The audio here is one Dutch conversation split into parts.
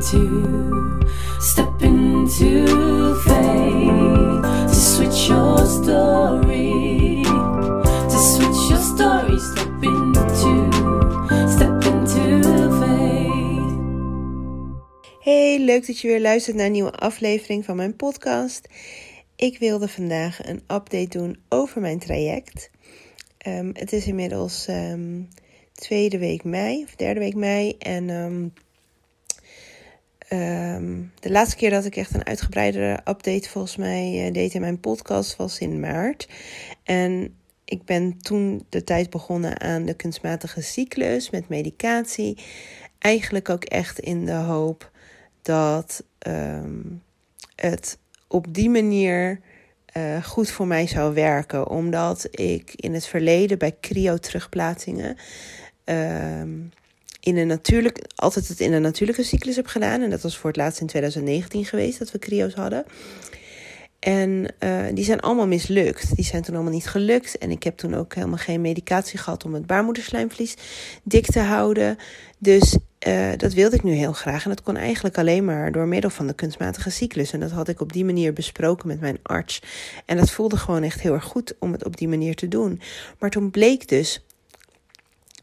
into, step into faith to switch your story, to switch your story, step into, step into faith. Hey, leuk dat je weer luistert naar een nieuwe aflevering van mijn podcast. Ik wilde vandaag een update doen over mijn traject. Ehm, het is inmiddels ehm, tweede week mei, of derde week mei. En ehm, ehm, de laatste keer dat ik echt een uitgebreidere update volgens mij uh, deed in mijn podcast was in maart. En ik ben toen de tijd begonnen aan de kunstmatige cyclus met medicatie. Eigenlijk ook echt in de hoop dat ehm, het op die manier uh, goed voor mij zou werken. Omdat ik in het verleden bij cryo-terugplaatsingen Ehm, in een natuurlijk, altijd het in een natuurlijke cyclus heb gedaan. En dat was voor het laatst in 2019 geweest dat we cryo's hadden. En uh, die zijn allemaal mislukt. Die zijn toen allemaal niet gelukt. En ik heb toen ook helemaal geen medicatie gehad om het baarmoederslijmvlies dik te houden. Dus uh, dat wilde ik nu heel graag. En dat kon eigenlijk alleen maar door middel van de kunstmatige cyclus. En dat had ik op die manier besproken met mijn arts. En dat voelde gewoon echt heel erg goed om het op die manier te doen. Maar toen bleek dus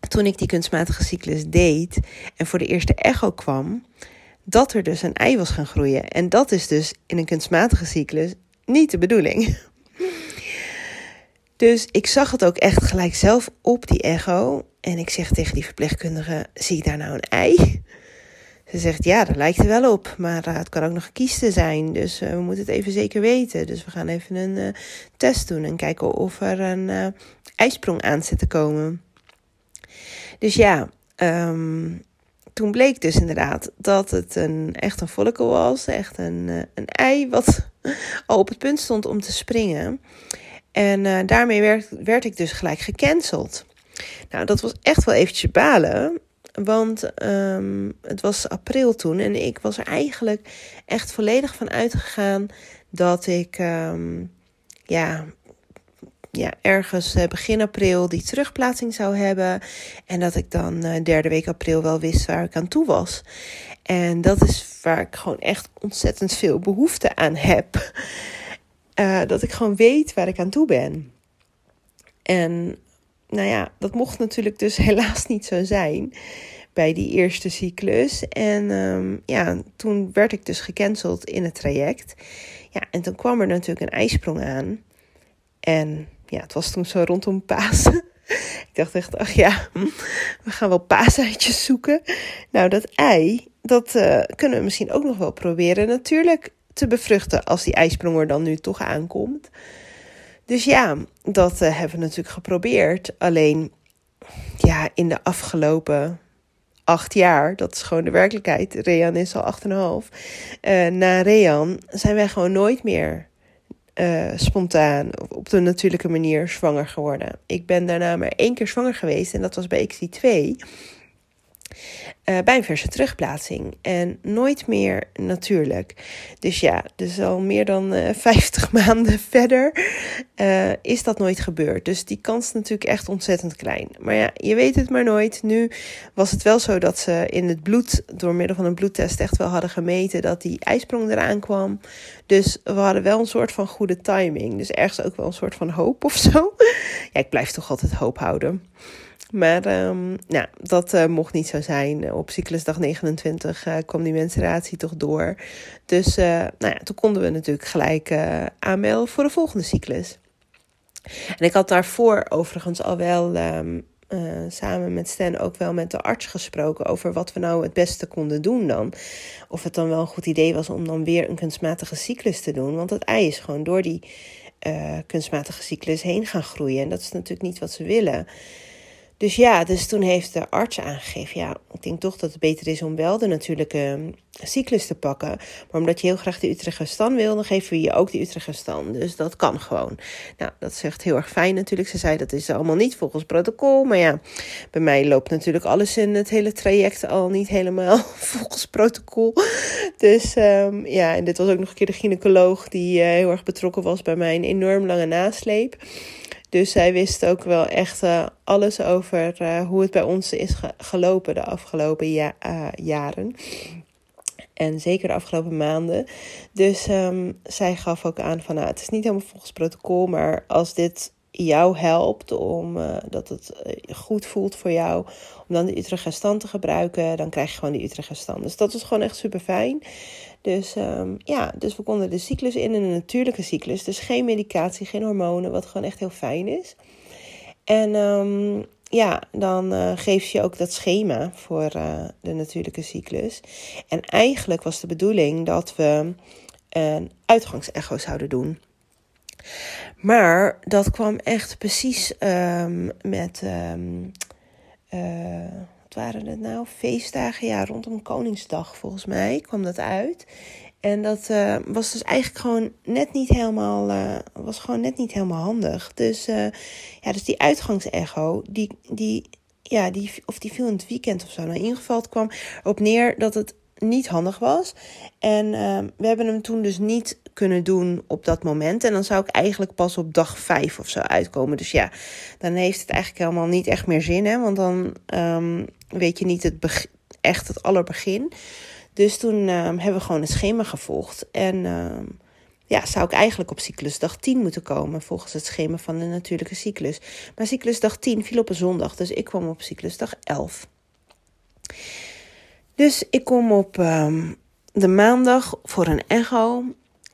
toen ik die kunstmatige cyclus deed en voor de eerste echo kwam, dat er dus een ei was gaan groeien. En dat is dus in een kunstmatige cyclus niet de bedoeling. Dus ik zag het ook echt gelijk zelf op die echo. En ik zeg tegen die verpleegkundige: zie ik daar nou een ei? Ze zegt: ja, dat lijkt er wel op. Maar uh, het kan ook nog een kieste zijn. Dus uh, we moeten het even zeker weten. Dus we gaan even een uh, test doen en kijken of er een ijsprong aan zit te komen. Dus ja, um, toen bleek dus inderdaad dat het een, echt een follicle was. Echt een, uh, een ei wat al op het punt stond om te springen. En uh, daarmee werd, werd ik dus gelijk gecanceld. Nou, dat was echt wel eventjes balen. Want um, het was april toen en ik was er eigenlijk echt volledig van uitgegaan dat ik um, ja, ja, ergens eh, begin april die terugplaatsing zou hebben. En dat ik dan uh, derde week april wel wist waar ik aan toe was. En dat is waar ik gewoon echt ontzettend veel behoefte aan heb. Uh, dat ik gewoon weet waar ik aan toe ben. En nou ja, dat mocht natuurlijk dus helaas niet zo zijn bij die eerste cyclus. En um, ja, toen werd ik dus gecanceld in het traject. Ja, en toen kwam er natuurlijk een ijsprong aan. En ja, het was toen zo rondom Pasen. ik dacht echt, ach ja, we gaan wel paaseitjes zoeken. Nou, dat ei, dat uh, kunnen we misschien ook nog wel proberen natuurlijk te bevruchten als die ijsprong er dan nu toch aankomt. Dus ja, dat uh, hebben we natuurlijk geprobeerd. Alleen, ja, in de afgelopen acht jaar, dat is gewoon de werkelijkheid. Rean is al acht en een half. Uh, na Rean zijn wij gewoon nooit meer uh, spontaan op de natuurlijke manier zwanger geworden. Ik ben daarna maar één keer zwanger geweest en dat was bij XI2. Uh, bij een verse terugplaatsing. En nooit meer natuurlijk. Dus ja, dus al meer dan uh, eh, 50 maanden verder is dat nooit gebeurd. Dus die kans is natuurlijk echt ontzettend klein. Maar ja, je weet het maar nooit. Nu was het wel zo dat ze in het bloed, door middel van een bloedtest, echt wel hadden gemeten dat die ijsprong eraan kwam. Dus we hadden wel een soort van goede timing. Dus ergens ook wel een soort van hoop of zo. Ja, ik blijf toch altijd hoop houden. Maar nou, dat uh, mocht niet zo zijn. Op cyclusdag 29 uh, kwam die menstruatie toch door. Dus uh, nou ja, toen konden we natuurlijk gelijk aanmelden voor de volgende cyclus. En ik had daarvoor overigens al wel um, samen met Stan ook wel met de arts gesproken over wat we nou het beste konden doen dan. Of het dan wel een goed idee was om dan weer een kunstmatige cyclus te doen. Want het ei is gewoon door die kunstmatige cyclus heen gaan groeien. En dat is natuurlijk niet wat ze willen. Dus ja, dus toen heeft de arts aangegeven, ja, ik denk toch dat het beter is om wel de natuurlijke ehm, cyclus te pakken. Maar omdat je heel graag de Utrechtstan wil, dan geven we je ook de Utrechtstan. Dus dat kan gewoon. Nou, dat is echt heel erg fijn natuurlijk. Ze zei dat is allemaal niet volgens protocol. Maar ja, bij mij loopt natuurlijk alles in het hele traject al niet helemaal volgens protocol. Dus um, ja, en dit was ook nog een keer de gynaecoloog die uh, heel erg betrokken was bij mijn enorm lange nasleep. Dus zij wist ook wel echt uh, alles over uh, hoe het bij ons is ge gelopen de afgelopen ja uh, jaren. En zeker de afgelopen maanden. Dus ehm, zij gaf ook aan van nou, het is niet helemaal volgens protocol, maar als dit jou helpt, om dat het eh, goed voelt voor jou, om dan de Utrecht te gebruiken, dan krijg je gewoon die Utrecht stand. Dus dat was gewoon echt super fijn. Dus um, ja, dus we konden de cyclus in een natuurlijke cyclus. Dus geen medicatie, geen hormonen, wat gewoon echt heel fijn is. En um, ja, dan uh, geeft je ook dat schema voor uh, de natuurlijke cyclus. En eigenlijk was de bedoeling dat we een uitgangsecho zouden doen. Maar dat kwam echt precies um, met. Wat waren het nou? Feestdagen, ja, rondom Koningsdag volgens mij kwam dat uit. En dat uh, was dus eigenlijk gewoon net niet helemaal, uh, was gewoon net niet helemaal handig. Dus, uh, ja, dus die uitgangsecho, die, die, ja, die, of die viel in het weekend of zo. Nou, in ieder geval, kwam op neer dat het niet handig was. En we hebben hem toen dus niet kunnen doen op dat moment. En dan zou ik eigenlijk pas op dag vijf of zo uitkomen. Dus ja, dan heeft het eigenlijk helemaal niet echt meer zin. Hè? Want dan um, weet je niet het echt het allerbegin. Dus toen um, hebben we gewoon een schema gevolgd. En ja, zou ik eigenlijk op cyclusdag 10 moeten komen, volgens het schema van de natuurlijke cyclus. Maar cyclusdag 10 viel op een zondag, dus ik kwam op cyclusdag 11. Dus ik kom op um, de maandag voor een echo.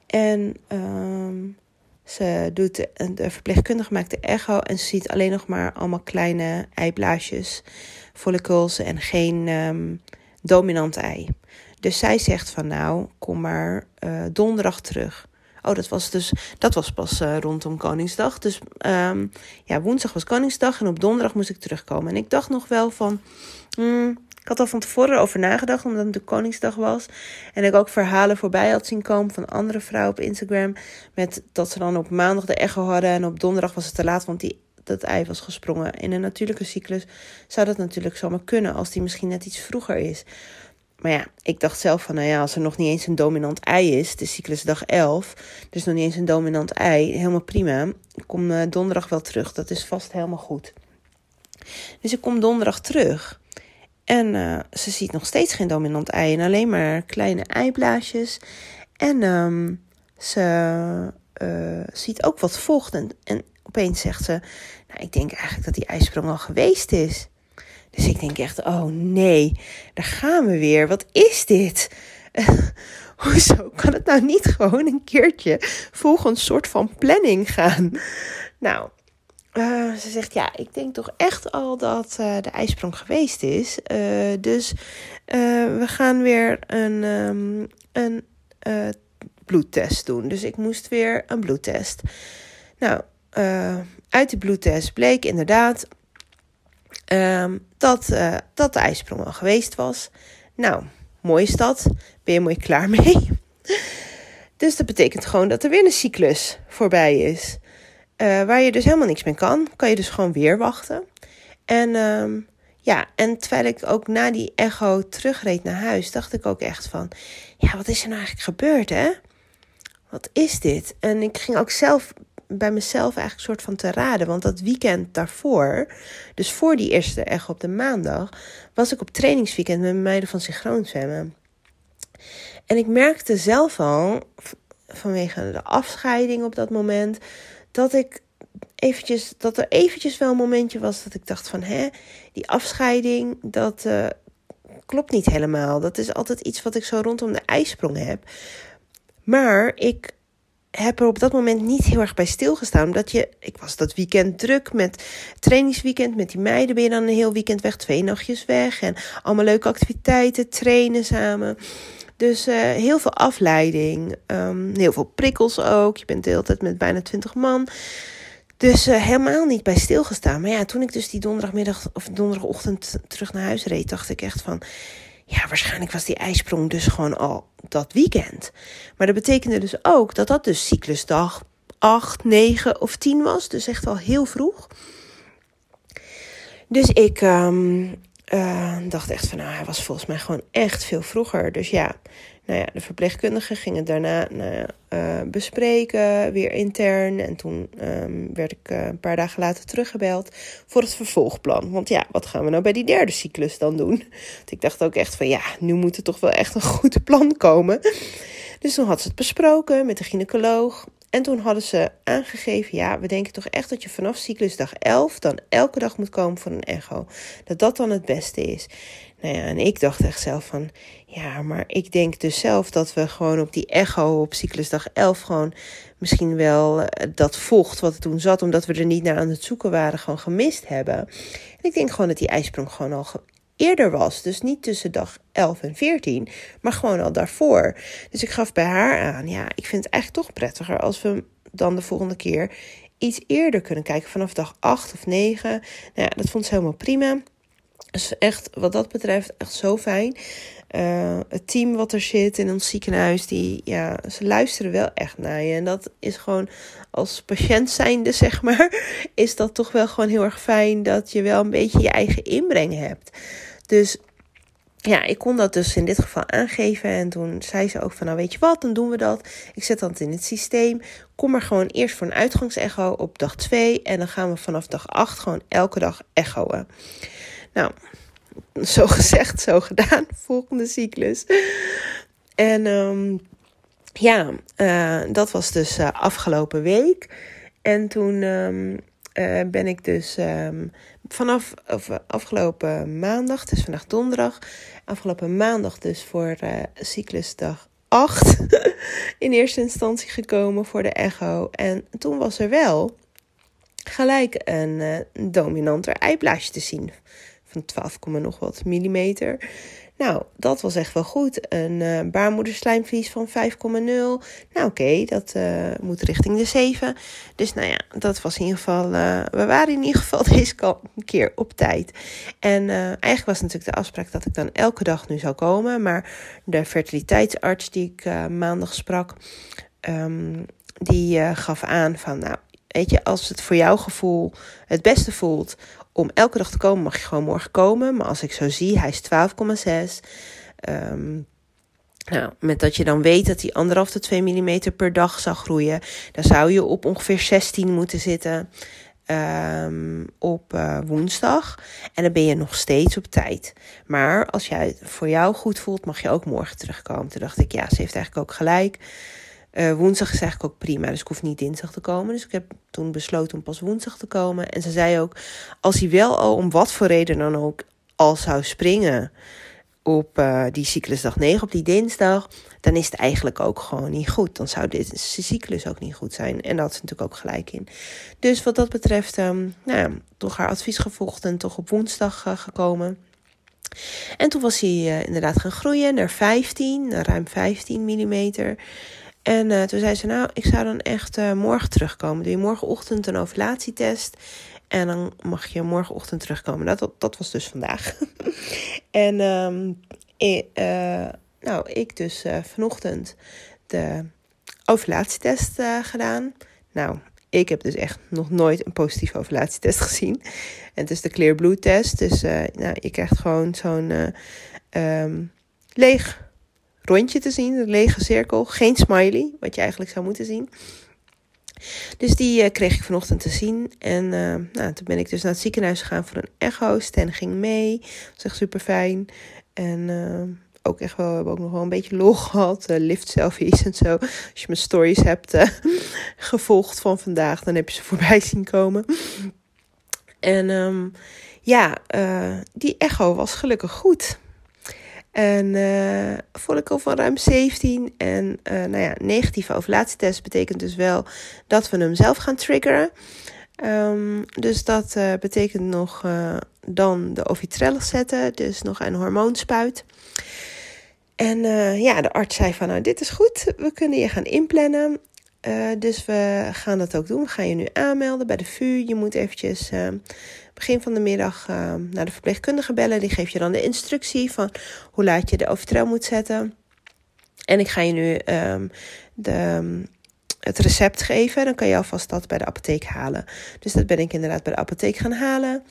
En um, ze doet de, verpleegkundige maakt de echo en ze ziet alleen nog maar allemaal kleine eiblaasjes, follicles en geen um, dominant ei. Dus zij zegt van nou, kom maar uh, donderdag terug. Oh, dat was dus dat was pas uh, rondom Koningsdag. Dus ja, woensdag was Koningsdag en op donderdag moest ik terugkomen. En ik dacht nog wel van. Mm, ik had al van tevoren over nagedacht, omdat het de Koningsdag was. En ik ook verhalen voorbij had zien komen van andere vrouwen op Instagram. Met dat ze dan op maandag de echo hadden en op donderdag was het te laat, want die, dat ei was gesprongen. In een natuurlijke cyclus zou dat natuurlijk zomaar kunnen, als die misschien net iets vroeger is. Maar ja, ik dacht zelf van, nou ja, als er nog niet eens een dominant ei is, de cyclus dag 11, dus nog niet eens een dominant ei, helemaal prima. Ik kom uh, donderdag wel terug, dat is vast helemaal goed. Dus ik kom donderdag terug. En uh, ze ziet nog steeds geen dominant ei en alleen maar kleine eiblaasjes. En um, ze uh, ziet ook wat vocht. En, en opeens zegt ze: Nou, ik denk eigenlijk dat die ijsprong al geweest is. Dus ik denk echt: Oh nee, daar gaan we weer. Wat is dit? Hoezo kan het nou niet gewoon een keertje volgens soort van planning gaan? Nou, uh, ze zegt, ja, ik denk toch echt al dat uh, de ijsprong geweest is. Uh, dus we gaan weer een, um, een bloedtest doen. Dus ik moest weer een bloedtest. Nou, uit die bloedtest bleek inderdaad um, dat, dat de ijsprong al geweest was. Nou, mooi is dat. Ben je mooi klaar mee? dus dat betekent gewoon dat er weer een cyclus voorbij is. Uh, waar je dus helemaal niks mee kan, kan je dus gewoon weer wachten. En um, ja, en terwijl ik ook na die echo terugreed naar huis, dacht ik ook echt van: ja, wat is er nou eigenlijk gebeurd, hè? Wat is dit? En ik ging ook zelf bij mezelf eigenlijk een soort van te raden. Want dat weekend daarvoor, dus voor die eerste echo op de maandag, was ik op trainingsweekend met meiden van synchroon zwemmen. En ik merkte zelf al, vanwege de afscheiding op dat moment, dat ik eventjes, dat er eventjes wel een momentje was dat ik dacht van, hè, die afscheiding, dat uh, klopt niet helemaal. Dat is altijd iets wat ik zo rondom de ijsprong heb. Maar ik heb er op dat moment niet heel erg bij stilgestaan. Omdat je, ik was dat weekend druk met trainingsweekend. Met die meiden ben je dan een heel weekend weg, twee nachtjes weg. En allemaal leuke activiteiten, trainen samen. Dus uh, heel veel afleiding, um, heel veel prikkels ook. Je bent de hele tijd met bijna 20 man. Dus uh, helemaal niet bij stilgestaan. Maar ja, toen ik dus die donderdagmiddag of donderdagochtend terug naar huis reed, dacht ik echt van. Ja, waarschijnlijk was die ijsprong dus gewoon al dat weekend. Maar dat betekende dus ook dat dat dus cyclusdag 8, 9 of 10 was. Dus echt al heel vroeg. Dus ik, um, uh, dacht echt van, nou, hij was volgens mij gewoon echt veel vroeger. Dus ja, nou ja, de verpleegkundigen gingen daarna nou uh, bespreken, weer intern. En toen um, werd ik uh, een paar dagen later teruggebeld voor het vervolgplan. Want ja, wat gaan we nou bij die derde cyclus dan doen? Want ik dacht ook echt van, ja, nu moet er toch wel echt een goed plan komen. Dus toen had ze het besproken met de gynaecoloog. En toen hadden ze aangegeven, ja, we denken toch echt dat je vanaf cyclusdag 11 dan elke dag moet komen voor een echo. Dat dat dan het beste is. Nou ja, en ik dacht echt zelf van, ja, maar ik denk dus zelf dat we gewoon op die echo op cyclusdag 11 gewoon misschien wel eh, dat vocht wat er toen zat, omdat we er niet naar aan het zoeken waren, gewoon gemist hebben. En ik denk gewoon dat die ijsprong gewoon al eerder was. Dus niet tussen dag 11 en 14, maar gewoon al daarvoor. Dus ik gaf bij haar aan, ja, ik vind het eigenlijk toch prettiger als we dan de volgende keer iets eerder kunnen kijken, vanaf dag 8 of 9. Nou ja, dat vond ze helemaal prima. Dus echt, wat dat betreft, echt zo fijn. Uh, het team wat er zit in ons ziekenhuis, die, ja, ze luisteren wel echt naar je. En dat is gewoon, als patiënt zijnde, zeg maar, is dat toch wel gewoon heel erg fijn dat je wel een beetje je eigen inbreng hebt. Dus ja, ik kon dat dus in dit geval aangeven. En toen zei ze ook van, nou weet je wat, dan doen we dat. Ik zet dat in het systeem. Kom maar gewoon eerst voor een uitgangsecho op dag 2. En dan gaan we vanaf dag 8 gewoon elke dag echoen. Nou, zo gezegd, zo gedaan. Volgende cyclus. En um, ja, uh, dat was dus uh, afgelopen week. En toen um, uh, ben ik dus um, vanaf of, afgelopen maandag, het is vandaag donderdag, afgelopen maandag dus voor cyclusdag 8 in eerste instantie gekomen voor de echo. En toen was er wel gelijk een dominanter eiblaasje te zien van 12, nog wat millimeter. Nou, dat was echt wel goed. Een uh, baarmoederslijmvlies van 5,0. Nou, oké, dat uh, moet richting de 7. Dus nou ja, dat was in ieder geval. Uh, we waren in ieder geval deze keer op tijd. En eigenlijk was natuurlijk de afspraak dat ik dan elke dag nu zou komen. Maar de fertiliteitsarts die ik maandag sprak, um, die gaf aan van. Nou, weet je, als het voor jouw gevoel het beste voelt om elke dag te komen, mag je gewoon morgen komen. Maar als ik zo zie, hij is 12,6. Um, nou, met dat je dan weet dat hij anderhalf tot 2 mm per dag zal groeien, dan zou je op ongeveer 16 moeten zitten um, op uh, woensdag. En dan ben je nog steeds op tijd. Maar als jij het voor jou goed voelt, mag je ook morgen terugkomen. Toen dacht ik, ja, ze heeft eigenlijk ook gelijk. Uh, woensdag is eigenlijk ook prima, dus ik hoef niet dinsdag te komen. Dus ik heb toen besloten om pas woensdag te komen. En ze zei ook, als hij wel al om wat voor reden dan ook al zou springen op uh, die cyclusdag 9, op die dinsdag, dan is het eigenlijk ook gewoon niet goed. Dan zou deze cyclus ook niet goed zijn. En dat is natuurlijk ook gelijk in. Dus wat dat betreft, um, nou ja, toch haar advies gevolgd en toch op woensdag uh, gekomen. En toen was hij inderdaad gaan groeien naar 15, naar ruim 15 millimeter. En uh, toen zei ze, nou, ik zou dan echt uh, morgen terugkomen. Doe je morgenochtend een ovulatietest. En dan mag je morgenochtend terugkomen. Dat, dat, was dus vandaag. en um, ik, uh, nou, ik dus vanochtend de ovulatietest gedaan. Nou, ik heb dus echt nog nooit een positieve ovulatietest gezien. En het is de Clear Blue test. Dus nou, je krijgt gewoon zo'n um, leeg rondje te zien, een lege cirkel, geen smiley, wat je eigenlijk zou moeten zien. Dus die uh, kreeg ik vanochtend te zien. En uh, nou, toen ben ik dus naar het ziekenhuis gegaan voor een echo. Stan ging mee. Dat was echt super fijn. En uh, ook echt wel, we hebben ook nog wel een beetje lol gehad. lift selfies en zo. Als je mijn stories hebt gevolgd van vandaag, dan heb je ze voorbij zien komen. En um, ja, die echo was gelukkig goed. En uh, follicle van ruim 17. En uh, nou ja, negatieve ovulatietest betekent dus wel dat we hem zelf gaan triggeren. Um, dus dat uh, betekent nog dan de ovitrellen zetten. Dus nog een hormoonspuit. En ja, de arts zei van nou dit is goed. We kunnen je gaan inplannen. dus we gaan dat ook doen. We gaan je nu aanmelden bij de VU. Je moet eventjes begin van de middag uh, naar de verpleegkundige bellen. Die geeft je dan de instructie van hoe laat je de overtrel moet zetten. En ik ga je nu um, de, het recept geven. Dan kan je alvast dat bij de apotheek halen. Dus dat ben ik inderdaad bij de apotheek gaan halen.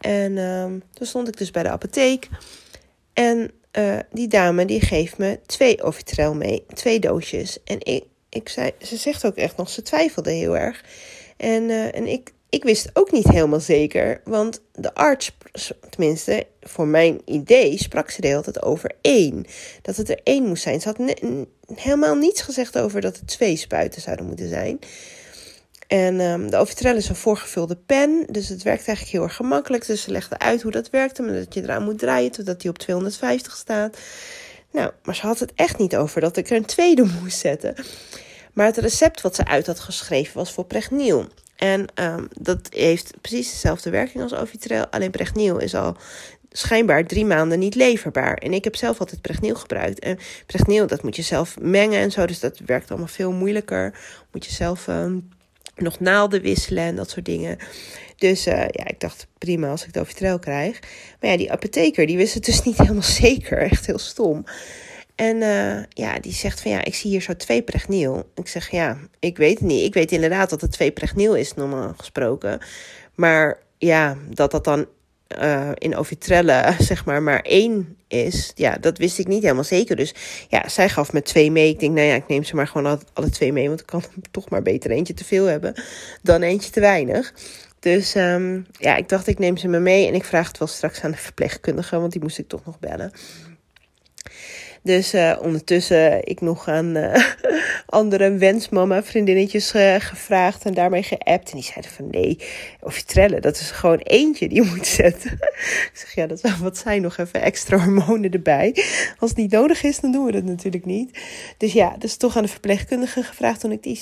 En um, toen stond ik dus bij de apotheek. En uh, die dame die geeft me twee Ovitrel mee, twee doosjes. En ik, ik zei, ze zegt ook echt nog, ze twijfelde heel erg. En, uh, en ik, ik wist ook niet helemaal zeker, want de arts, tenminste voor mijn idee, sprak ze de hele tijd over één. Dat het er één moest zijn. Ze had helemaal niets gezegd over dat er twee spuiten zouden moeten zijn. En um, de Ovitrel is een voorgevulde pen, dus het werkt eigenlijk heel erg gemakkelijk. Dus ze legde uit hoe dat werkte, maar dat je eraan moet draaien totdat hij op 250 staat. Nou, maar ze had het echt niet over dat ik er een tweede moest zetten. Maar het recept wat ze uit had geschreven was voor Pregniel. En um, dat heeft precies dezelfde werking als Ovitrel. Alleen Pregniel is al schijnbaar drie maanden niet leverbaar. En ik heb zelf altijd Pregniel gebruikt. En Pregniel, dat moet je zelf mengen en zo. Dus dat werkt allemaal veel moeilijker. Moet je zelf um, nog naalden wisselen en dat soort dingen. Dus uh, ja, ik dacht prima als ik de Ovitrel krijg. Maar ja, die apotheker, die wist het dus niet helemaal zeker. Echt heel stom. En uh, ja, die zegt van ja, ik zie hier zo twee pregniel. Ik zeg ja, ik weet het niet. Ik weet inderdaad dat het twee pregniel is, normaal gesproken. Maar ja, dat dat dan uh, in Ovitrelle zeg maar maar één is, ja, dat wist ik niet helemaal zeker. Dus ja, zij gaf me twee mee. Ik denk, nou ja, ik neem ze maar gewoon alle, alle twee mee, want ik kan toch maar beter eentje te veel hebben dan eentje te weinig. Dus um, ja, ik dacht, ik neem ze me mee en ik vraag het wel straks aan de verpleegkundige, want die moest ik toch nog bellen. Dus uh, ondertussen ik nog aan uh, andere wensmama vriendinnetjes uh, gevraagd en daarmee geappt. En die zeiden van nee, of je trellen, dat is gewoon eentje die je moet zetten. ik zeg ja, dat zou wat zijn, nog even extra hormonen erbij. Als het niet nodig is, dan doen we dat natuurlijk niet. Dus ja, dus toch aan de verpleegkundige gevraagd toen ik die,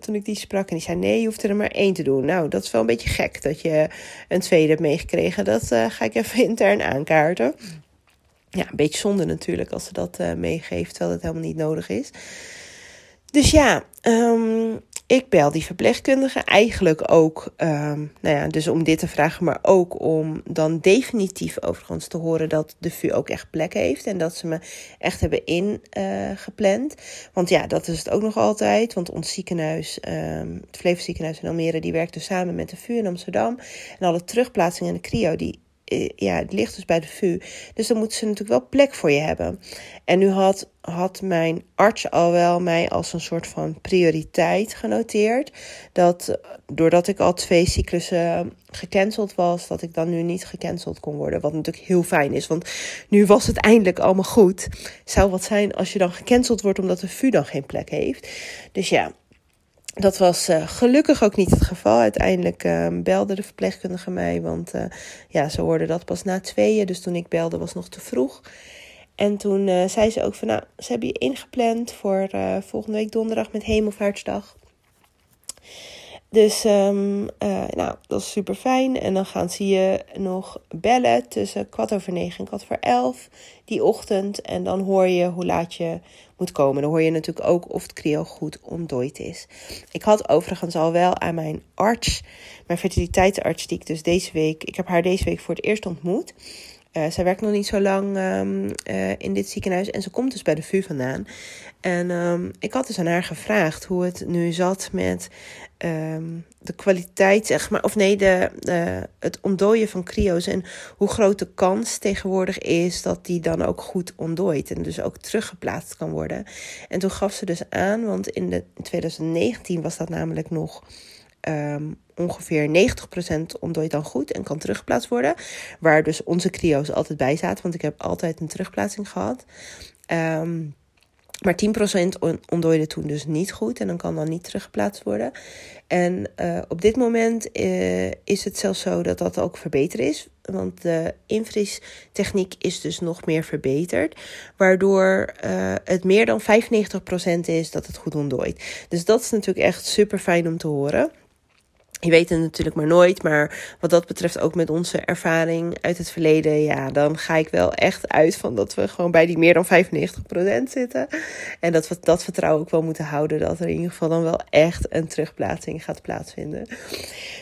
toen ik die sprak. En die zei nee, je hoeft er maar één te doen. Nou, dat is wel een beetje gek dat je een tweede hebt meegekregen. Dat ga ik even intern aankaarten ja, een beetje zonde natuurlijk als ze dat uh, meegeeft, terwijl het helemaal niet nodig is. Dus ja, um, ik bel die verpleegkundige eigenlijk ook, um, nou ja, dus om dit te vragen, maar ook om dan definitief overigens te horen dat de VU ook echt plek heeft en dat ze me echt hebben ingepland. Uh, want ja, dat is het ook nog altijd, want ons ziekenhuis, um, het Flevo ziekenhuis in Almere, die werkt dus samen met de VU in Amsterdam. En alle terugplaatsingen in de CRIO, die eh, ja, het ligt dus bij de VU. Dus dan moeten ze natuurlijk wel plek voor je hebben. En nu had, had mijn arts al wel mij als een soort van prioriteit genoteerd. Dat doordat ik al twee cyclussen gecanceld was, dat ik dan nu niet gecanceld kon worden. Wat natuurlijk heel fijn is, want nu was het eindelijk allemaal goed. Zou wat zijn als je dan gecanceld wordt omdat de VU dan geen plek heeft. Dus ja, dat was uh, gelukkig ook niet het geval. Uiteindelijk uh, belde de verpleegkundige mij, want uh, ja, ze hoorden dat pas na tweeën. Dus toen ik belde was nog te vroeg. En toen zei ze ook van, nou, ze hebben je ingepland voor volgende week donderdag met Hemelvaartsdag. Dus um, nou, dat is super fijn. En dan gaan ze je nog bellen tussen kwart over negen en kwart voor elf die ochtend. En dan hoor je hoe laat je moet komen. Dan hoor je natuurlijk ook of het cryo goed ontdooid is. Ik had overigens al wel aan mijn arts, mijn fertiliteitsarts, die dus deze week, ik heb haar deze week voor het eerst ontmoet. Uh, zij werkt nog niet zo lang um, uh, in dit ziekenhuis en ze komt dus bij de VU vandaan. En um, ik had dus aan haar gevraagd hoe het nu zat met um, de kwaliteit, zeg maar, of nee, de, uh, het ontdooien van cryo's en hoe groot de kans tegenwoordig is dat die dan ook goed ontdooit en dus ook teruggeplaatst kan worden. En toen gaf ze dus aan, want in, de, in 2019 was dat namelijk nog um, ongeveer 90% ontdooit dan goed en kan teruggeplaatst worden. Waar dus onze cryo's altijd bij zaten, want ik heb altijd een terugplaatsing gehad. Um, maar 10% ontdooide toen dus niet goed en dan kan dan niet teruggeplaatst worden. En uh, op dit moment uh, is het zelfs zo dat dat ook verbeterd is. Want de invriestechniek is dus nog meer verbeterd. Waardoor uh, het meer dan 95% is dat het goed ontdooit. Dus dat is natuurlijk echt super fijn om te horen. Je weet het natuurlijk maar nooit, maar wat dat betreft ook met onze ervaring uit het verleden, ja, dan ga ik wel echt uit van dat we gewoon bij die meer dan 95% zitten. En dat we dat vertrouwen ook wel moeten houden dat er in ieder geval dan wel echt een terugplaatsing gaat plaatsvinden.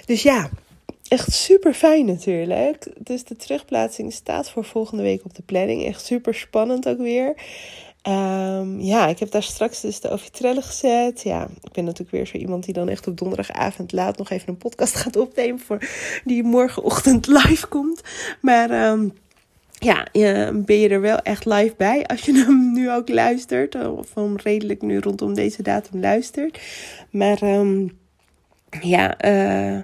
Dus ja, echt super fijn natuurlijk. Dus de terugplaatsing staat voor volgende week op de planning. Echt super spannend ook weer. Ehm, ja, ik heb daar straks dus de offitrellen gezet. Ja, ik ben natuurlijk weer zo iemand die dan echt op donderdagavond laat nog even een podcast gaat opnemen. Voor die morgenochtend live komt. Maar ehm, ja, ben je er wel echt live bij als je hem nu ook luistert. Of hem redelijk nu rondom deze datum luistert. Maar um, ja, uh,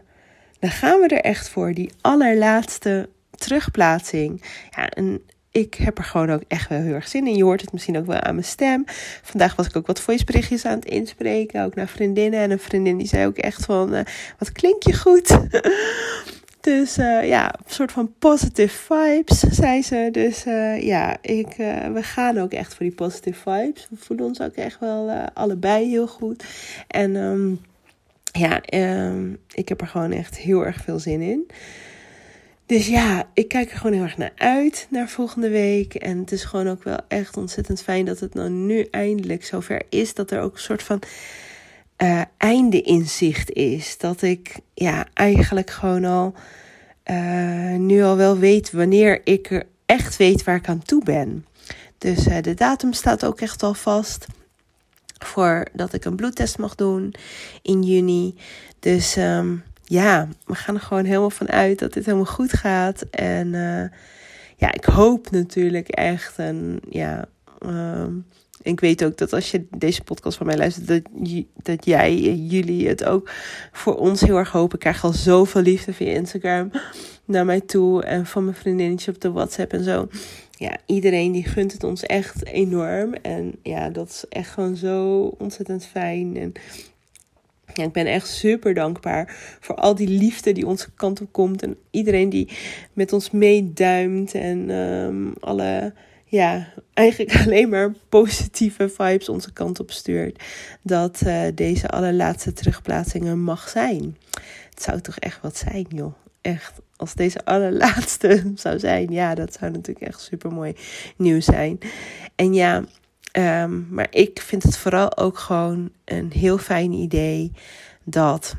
dan gaan we er echt voor. Die allerlaatste terugplaatsing. Ja, en ik heb er gewoon ook echt wel heel erg zin in. Je hoort het misschien ook wel aan mijn stem. Vandaag was ik ook wat voiceberichtjes aan het inspreken. Ook naar vriendinnen. En een vriendin die zei ook echt van... Uh, wat klink je goed. dus uh, ja, een soort van positive vibes, zei ze. Dus uh, ja, ik, we gaan ook echt voor die positive vibes. We voelen ons ook echt wel allebei heel goed. En um, ja, um, ik heb er gewoon echt heel erg veel zin in. Dus ja, ik kijk er gewoon heel erg naar uit naar volgende week. En het is gewoon ook wel echt ontzettend fijn dat het nou nu eindelijk zover is. Dat er ook een soort van einde in zicht is. Dat ik ja, eigenlijk gewoon al uh, nu al wel weet wanneer ik er echt weet waar ik aan toe ben. Dus uh, de datum staat ook echt al vast. Voordat ik een bloedtest mag doen in juni. Dus um, ja, we gaan er gewoon helemaal van uit dat dit helemaal goed gaat. En uh, ja, ik hoop natuurlijk echt. En ja, um, ik weet ook dat als je deze podcast van mij luistert, dat, dat jij, jullie het ook voor ons heel erg hopen. Ik krijg al zoveel liefde via Instagram naar mij toe en van mijn vriendinnetje op de WhatsApp en zo. Ja, iedereen die gunt het ons echt enorm. En ja, dat is echt gewoon zo ontzettend fijn. En ja, ik ben echt super dankbaar voor al die liefde die onze kant op komt. En iedereen die met ons meeduimt. En um, alle, ja, eigenlijk alleen maar positieve vibes onze kant op stuurt. Dat uh, deze allerlaatste terugplaatsingen mag zijn. Het zou toch echt wat zijn, joh. Echt, als deze allerlaatste zou zijn. Ja, dat zou natuurlijk echt super mooi nieuws zijn. En ja, Um, maar ik vind het vooral ook gewoon een heel fijn idee dat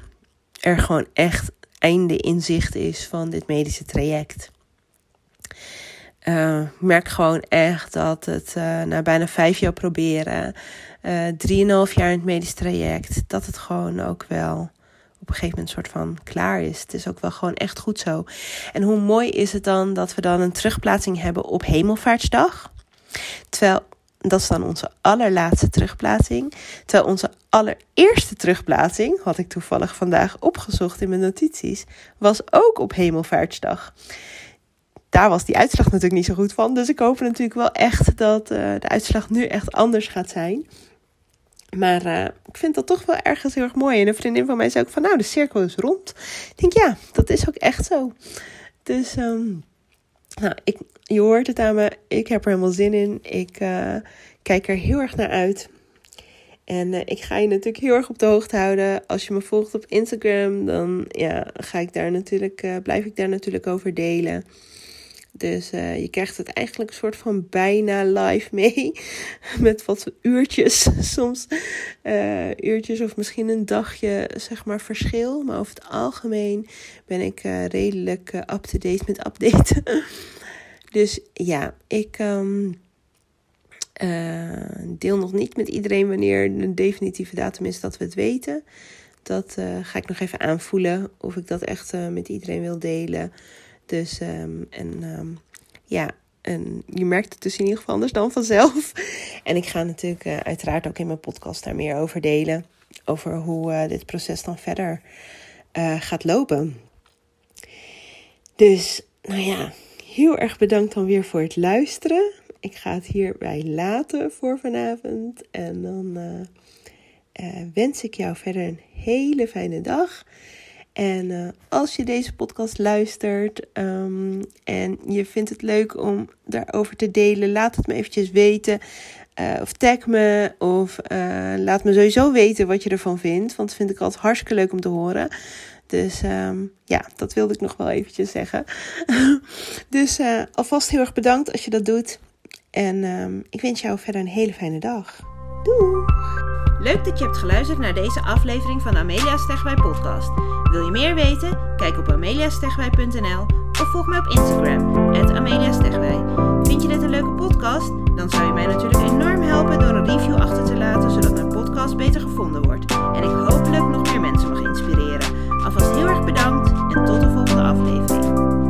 er gewoon echt einde in zicht is van dit medische traject. Uh, ik merk gewoon echt dat het uh, na bijna vijf jaar proberen, uh, drieënhalf jaar in het medisch traject, dat het gewoon ook wel op een gegeven moment soort van klaar is. Het is ook wel gewoon echt goed zo. En hoe mooi is het dan dat we dan een terugplaatsing hebben op Hemelvaartsdag? Terwijl dat is dan onze allerlaatste terugplaatsing. Terwijl onze allereerste terugplaatsing, had ik toevallig vandaag opgezocht in mijn notities, was ook op Hemelvaartsdag. Daar was die uitslag natuurlijk niet zo goed van. Dus ik hoop natuurlijk wel echt dat uh, de uitslag nu echt anders gaat zijn. Maar uh, ik vind dat toch wel ergens heel erg mooi. En een vriendin van mij zei ook van, nou, de cirkel is rond. Ik denk, ja, dat is ook echt zo. Dus um, nou, ik, je hoort het aan me. Ik heb er helemaal zin in. Ik uh, kijk er heel erg naar uit. En uh, ik ga je natuurlijk heel erg op de hoogte houden. Als je me volgt op Instagram, dan ja, ga ik daar natuurlijk, uh, blijf ik daar natuurlijk over delen. Dus je krijgt het eigenlijk een soort van bijna live mee. Met wat uurtjes, soms uurtjes of misschien een dagje, zeg maar, verschil. Maar over het algemeen ben ik redelijk up-to-date met updaten. dus ja, ik um, deel nog niet met iedereen wanneer de definitieve datum is dat we het weten. Dat ga ik nog even aanvoelen of ik dat echt met iedereen wil delen. Dus, um, en um, ja, en je merkt het dus in ieder geval anders dan vanzelf. En ik ga natuurlijk uiteraard ook in mijn podcast daar meer over delen. Over hoe dit proces dan verder gaat lopen. Dus, nou ja, heel erg bedankt dan weer voor het luisteren. Ik ga het hierbij laten voor vanavond. En dan wens ik jou verder een hele fijne dag. En uh, als je deze podcast luistert um, en je vindt het leuk om daarover te delen, laat het me eventjes weten. Of tag me, of laat me sowieso weten wat je ervan vindt. Want dat vind ik altijd hartstikke leuk om te horen. Dus um, ja, dat wilde ik nog wel eventjes zeggen. dus alvast heel erg bedankt als je dat doet. En um, ik wens jou verder een hele fijne dag. Doei! Leuk dat je hebt geluisterd naar deze aflevering van Amelia Stegwij podcast. Wil je meer weten? Kijk op ameliastegwij.nl of volg mij op Instagram, Amelia Vind je dit een leuke podcast? Dan zou je mij natuurlijk enorm helpen door een review achter te laten, zodat mijn podcast beter gevonden wordt. Alvast heel erg bedankt en tot de volgende aflevering.